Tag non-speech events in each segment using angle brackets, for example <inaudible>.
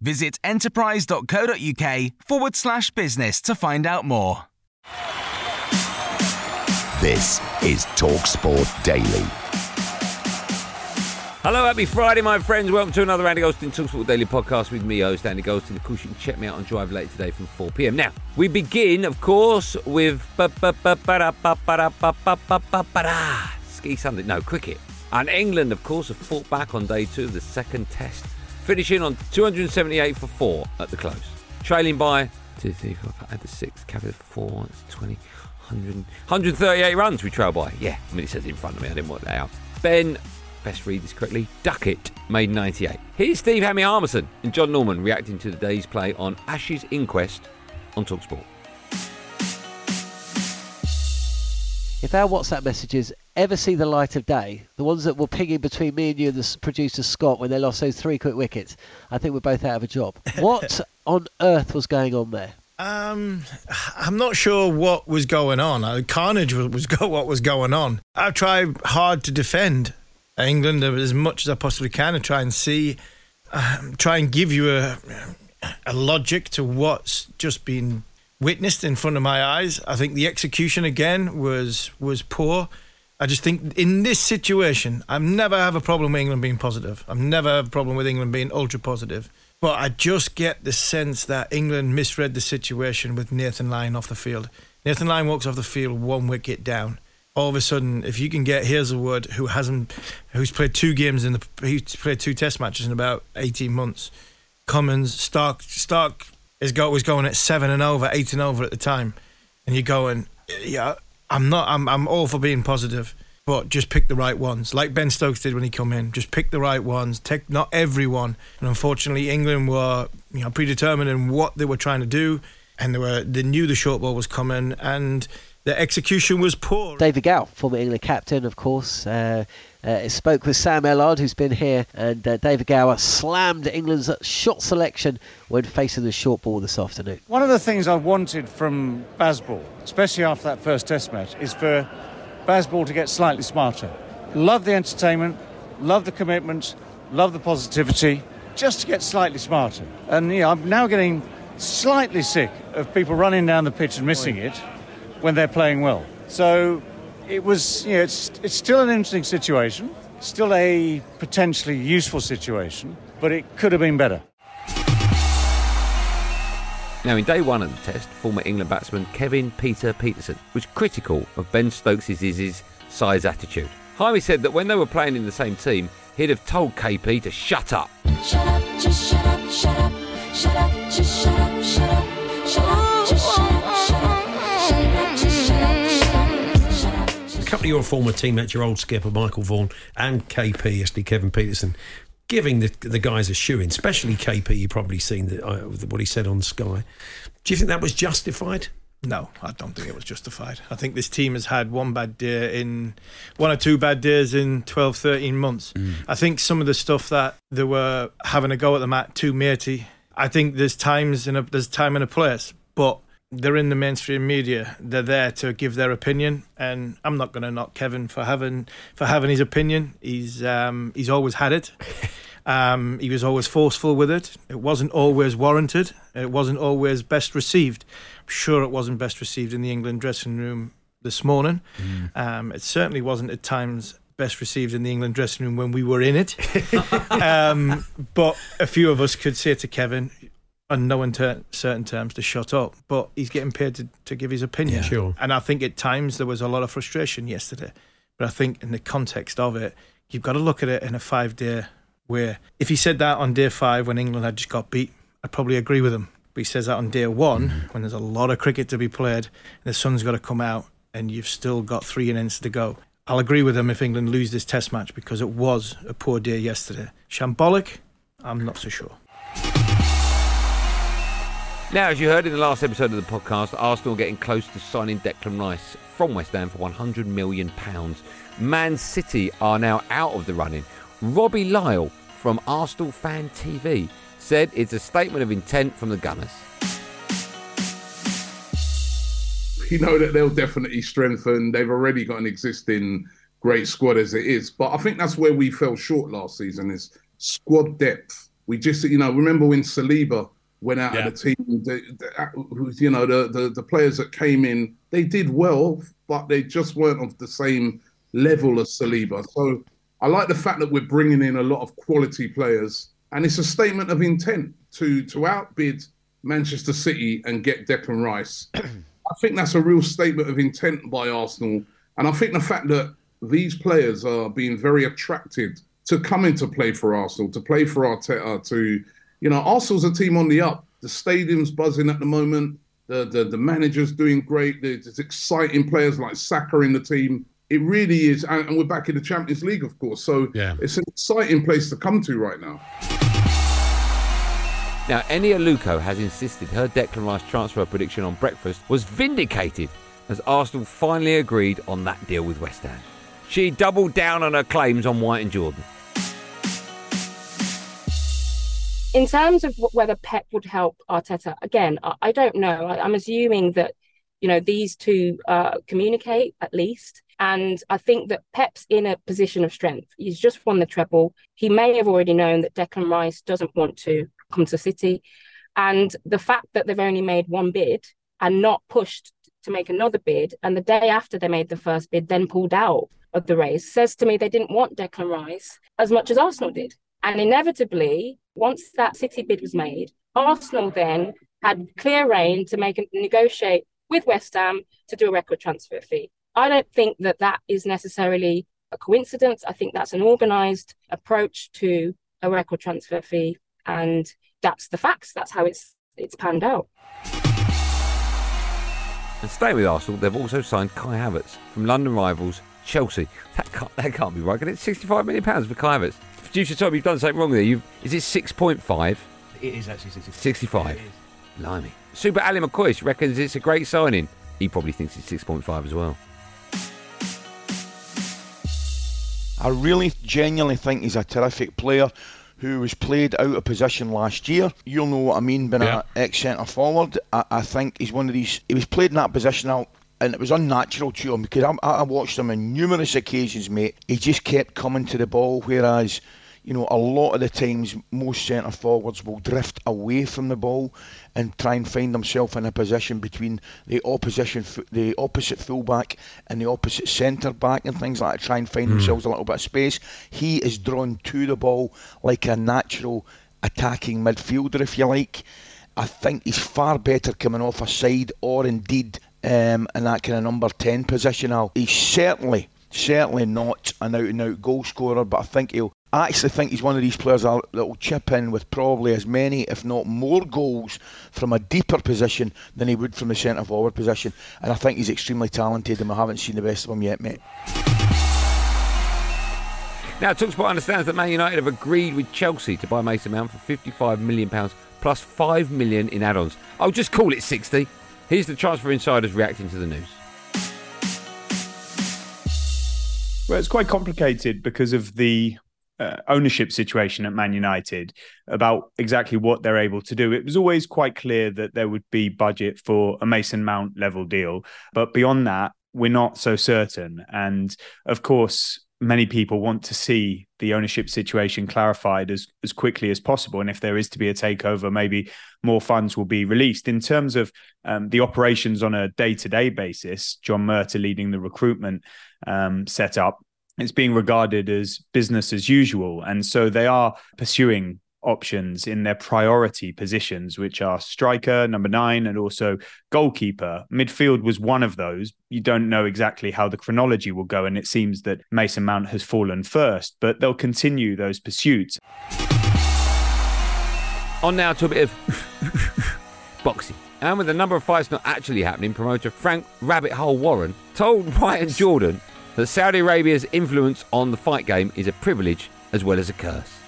Visit enterprise.co.uk forward slash business to find out more. This is TalkSport Daily. Hello, happy Friday, my friends. Welcome to another Andy Goldstein Talksport Daily podcast with me, host Andy Goldstein. Of course, you can check me out on Drive later today from 4 pm. Now, we begin, of course, with ski Sunday. No, cricket. And England, of course, have fought back on day two of the second test, finishing on 278 for four at the close, trailing by two, three, four, five, add the six, capital four, it's 20, 100, 138 runs we trail by. Yeah, I mean, it says in front of me, I didn't work that out. Ben best read this correctly, Duckett made 98. Here's Steve Hammy Harmison and John Norman reacting to the day's play on Ashes Inquest on Talksport. If our WhatsApp messages ever see the light of day, the ones that were pinging between me and you and the producer Scott when they lost those three quick wickets, I think we're both out of a job. <laughs> What on earth was going on there? Um, I'm not sure what was going on. Uh, carnage was, go- what was going on. I've tried hard to defend England as much as I possibly can and try and see, um, try and give you a a logic to what's just been witnessed in front of my eyes. I think the execution again was was poor. I just think in this situation, I never have a problem with England being positive. I've never have a problem with England being ultra positive. But I just get the sense that England misread the situation with Nathan Lyon off the field. Nathan Lyon walks off the field one wicket down. All of a sudden, if you can get Hazlewood, who hasn't, who's played two games in the, he's played two Test matches in about eighteen months. Cummins, Starc, Starc is go was going at seven and over, eight and over at the time, and you're going, yeah, I'm not, I'm, I'm all for being positive, but just pick the right ones, like Ben Stokes did when he come in. Just pick the right ones. Take not everyone, and unfortunately, England were you know predetermined in what they were trying to do, and they were they knew the short ball was coming, and the execution was poor. David Gower, former England captain, of course, uh, uh, spoke with Sam Ellard, who's been here, and uh, David Gower slammed England's shot selection when facing the short ball this afternoon. One of the things I wanted from Bazball, especially after that first Test match, is for Bazball to get slightly smarter. Love the entertainment, love the commitment, love the positivity, just to get slightly smarter. And yeah, I'm now getting slightly sick of people running down the pitch and missing it when they're playing well. So it was, you know, it's, it's still an interesting situation, still a potentially useful situation, but it could have been better. Now, in day one of the test, former England batsman Kevin Peter Pietersen was critical of Ben Stokes' size attitude. Jaime said that when they were playing in the same team, he'd have told KP to shut up. Shut up, just shut up, shut up, shut up, just shut up, shut up, shut up, just shut up, A your former teammates, your old skipper Michael Vaughan and KP, yesterday Kevin Pietersen, giving the the guys a shoe in, especially KP. You've probably seen the, uh, what he said on Sky. Do you think that was justified? No, I don't think it was justified. I think this team has had one bad day in one or two bad days in 12, 13 months. I think some of the stuff that they were having a go at the mat too matey. I think there's times and a, there's time and a place, but they're in the mainstream media. They're there to give their opinion, and I'm not going to knock Kevin for having for having his opinion. He's um, he's always had it. <laughs> Um, he was always forceful with it. It wasn't always warranted. It wasn't always best received. I'm sure it wasn't best received in the England dressing room this morning. Um, it certainly wasn't at times best received in the England dressing room when we were in it. <laughs> um, but a few of us could say to Kevin, on no certain terms to shut up, but he's getting paid to, to give his opinion. Yeah. Sure. And I think at times there was a lot of frustration yesterday. But I think in the context of it, you've got to look at it in a five day way. If he said that on day five when England had just got beat, I'd probably agree with him. But he says that on day one mm. when there's a lot of cricket to be played and the sun's got to come out and you've still got three innings to go. I'll agree with him if England lose this test match because it was a poor day yesterday. Shambolic, I'm not so sure. Now, as you heard in the last episode of the podcast, Arsenal getting close to signing Declan Rice from West Ham for 100 million pounds. Man City are now out of the running. Robbie Lyle from Arsenal Fan TV said it's a statement of intent from the Gunners. you know that they'll definitely strengthen. They've already got an existing great squad as it is. But I think that's where we fell short last season is squad depth. We just, you know, remember when Saliba went out Yeah. of the team, the, the, uh, you know, the, the, the players that came in, they did well, but they just weren't of the same level as Saliba. So I like the fact that we're bringing in a lot of quality players. And it's a statement of intent to, to outbid Manchester City and get Declan Rice. <clears throat> I think that's a real statement of intent by Arsenal. And I think the fact that these players are being very attracted to coming to play for Arsenal, to play for Arteta, to, you know, Arsenal's a team on the up. The stadium's buzzing at the moment. The the, the manager's doing great. There's exciting players like Saka in the team. It really is. And, and we're back in the Champions League, of course. So Yeah. it's an exciting place to come to right now. Now, Eni Aluko has insisted her Declan Rice transfer prediction on breakfast was vindicated as Arsenal finally agreed on that deal with West Ham. She doubled down on her claims on White and Jordan. In terms of whether Pep would help Arteta, again, I, I don't know. I, I'm assuming that you know these two uh, communicate at least, and I think that Pep's in a position of strength. He's just won the treble. He may have already known that Declan Rice doesn't want to come to City, and the fact that they've only made one bid and not pushed to make another bid, and the day after they made the first bid, then pulled out of the race, says to me they didn't want Declan Rice as much as Arsenal did. And inevitably, once that City bid was made, Arsenal then had clear reign to make and negotiate with West Ham to do a record transfer fee. I don't think that that is necessarily a coincidence. I think that's an organised approach to a record transfer fee, and that's the facts. That's how it's it's panned out. And stay with Arsenal, they've also signed Kai Havertz from London rivals Chelsea. That can't, that can't be right. Can? £65 million pounds for Kai Havertz. Producer Tom, you've done something wrong there. You've, is it 6.5? It is actually 65. 65. Blimey. Super Ally McCoist reckons it's a great signing. He probably thinks it's 6.5 as well. I really genuinely think he's a terrific player who was played out of position last year. You'll know what I mean being Yeah. an ex centre forward. I, I think he's one of these. He was played in that position out. And it was unnatural to him because I, I watched him on numerous occasions, mate. He just kept coming to the ball, whereas, you know, a lot of the times most centre forwards will drift away from the ball and try and find themselves in a position between the opposition, the opposite fullback and the opposite centre back and things like that. Try and find hmm. themselves a little bit of space. He is drawn to the ball like a natural attacking midfielder, if you like. I think he's far better coming off a side or indeed um, in that kind of number 10 position. Al. He's certainly, certainly not an out and out goal scorer, but I think he'll. I actually think he's one of these players that will chip in with probably as many, if not more, goals from a deeper position than he would from the centre forward position. And I think he's extremely talented, and we haven't seen the best of him yet, mate. Now, Talksport understands that Man United have agreed with Chelsea to buy Mason Mount for £55 million plus £5 million in add ons. I'll just call it 60 Here's the transfer insiders reacting to the news. Well, it's quite complicated because of the uh, ownership situation at Man United about exactly what they're able to do. It was always quite clear that there would be budget for a Mason Mount level deal, but beyond that, we're not so certain. And of course, many people want to see the ownership situation clarified as, as quickly as possible. And if there is to be a takeover, maybe more funds will be released. In terms of um, the operations on a day to day basis, John Murtough leading the recruitment um, setup, it's being regarded as business as usual. And so they are pursuing options in their priority positions, which are striker, number nine, and also goalkeeper. Midfield was one of those. You don't know exactly how the chronology will go, and it seems that Mason Mount has fallen first, but they'll continue those pursuits. On now to a bit of <laughs> boxing. And with a number of fights not actually happening, promoter Frank Rabbit Hole Warren told <laughs> and Jordan that Saudi Arabia's influence on the fight game is a privilege as well as a curse.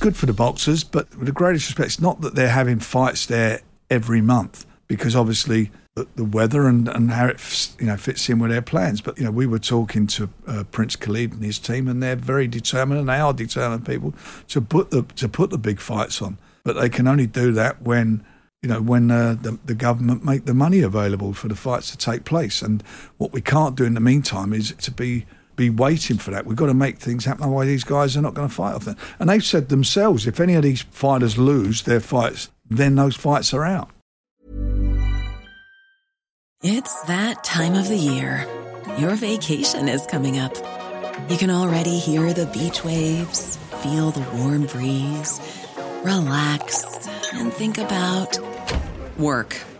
Good for the boxers, but with the greatest respect, it's not that they're having fights there every month because obviously the, the weather and, and how it you know fits in with their plans. But you know, we were talking to uh, Prince Khalid and his team, and they're very determined, and they are determined people to put the to put the big fights on. But they can only do that when you know when uh, the, the government make the money available for the fights to take place. And what we can't do in the meantime is to be be waiting for that. We've got to make things happen. Otherwise, these guys are not going to fight off them. And they've said themselves, if any of these fighters lose their fights, then those fights are out. It's that time of the year. Your vacation is coming up. You can already hear the beach waves, feel the warm breeze, relax, and think about work.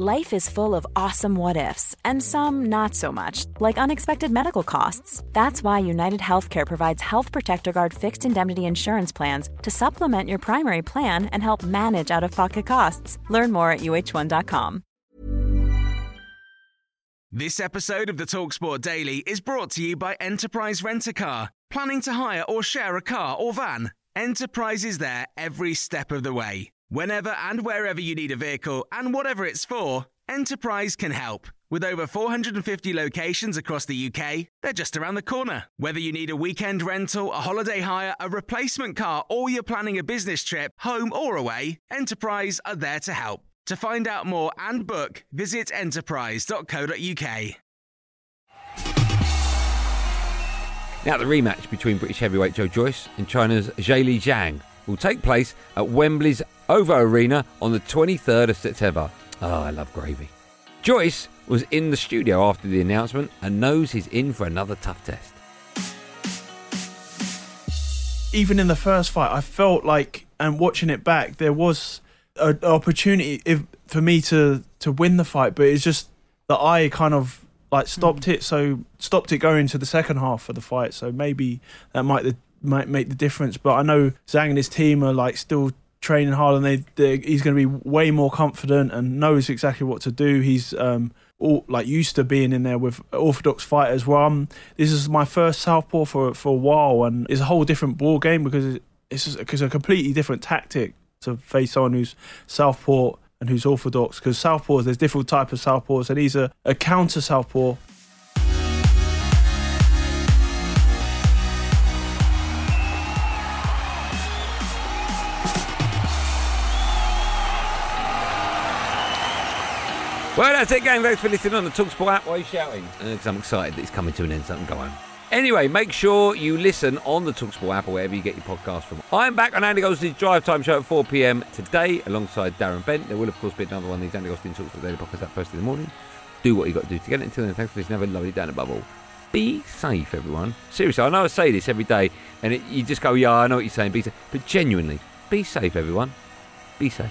Life is full of awesome what ifs, and some not so much, like unexpected medical costs. That's why United Healthcare provides Health Protector Guard fixed indemnity insurance plans to supplement your primary plan and help manage out of pocket costs. Learn more at uh1.com. This episode of the Talksport Daily is brought to you by Enterprise Rent a Car. Planning to hire or share a car or van? Enterprise is there every step of the way. Whenever and wherever you need a vehicle and whatever it's for, Enterprise can help. With over 450 locations across the UK, they're just around the corner. Whether you need a weekend rental, a holiday hire, a replacement car, or you're planning a business trip, home or away, Enterprise are there to help. To find out more and book, visit enterprise.co.uk. Now, the rematch between British heavyweight Joe Joyce and China's Zhilei Zhang will take place at Wembley's OVO Arena on the 23rd of September. Oh, I love gravy. Joyce was in the studio after the announcement and knows he's in for another tough test. even in the first fight, I felt like, and watching it back, there was an opportunity if, for me to to win the fight, but it's just that I kind of like stopped hmm. it, so stopped it going to the second half of the fight. So maybe that might the, might make the difference. But I know Zhang and his team are like still training hard, and they, he's going to be way more confident and knows exactly what to do. He's um all like used to being in there with orthodox fighters. Well, um, this is my first southpaw for for a while, and it's a whole different ball game because it- it's because a completely different tactic to face someone who's southpaw and who's orthodox. Because southpaws, there's different type of southpaws, and he's a, a counter southpaw. Well, that's it, gang. Thanks for listening on the Talksport app. Why are you shouting? Uh, because I'm excited that it's coming to an end, so I can go home. Anyway, make sure you listen on the Talksport app or wherever you get your podcast from. I'm back on Andy Goldstein's Drive Time Show at 4 pm today alongside Darren Bent. There will, of course, be another one of these Andy Goldstein Talksport Daily podcasts up first in the morning. Do what you got to do to get it. Until then, thanks for listening. Have a lovely day and above all. Be safe, everyone. Seriously, I know I say this every day and it, you just go, yeah, I know what you're saying. Be safe. But genuinely, be safe, everyone. Be safe.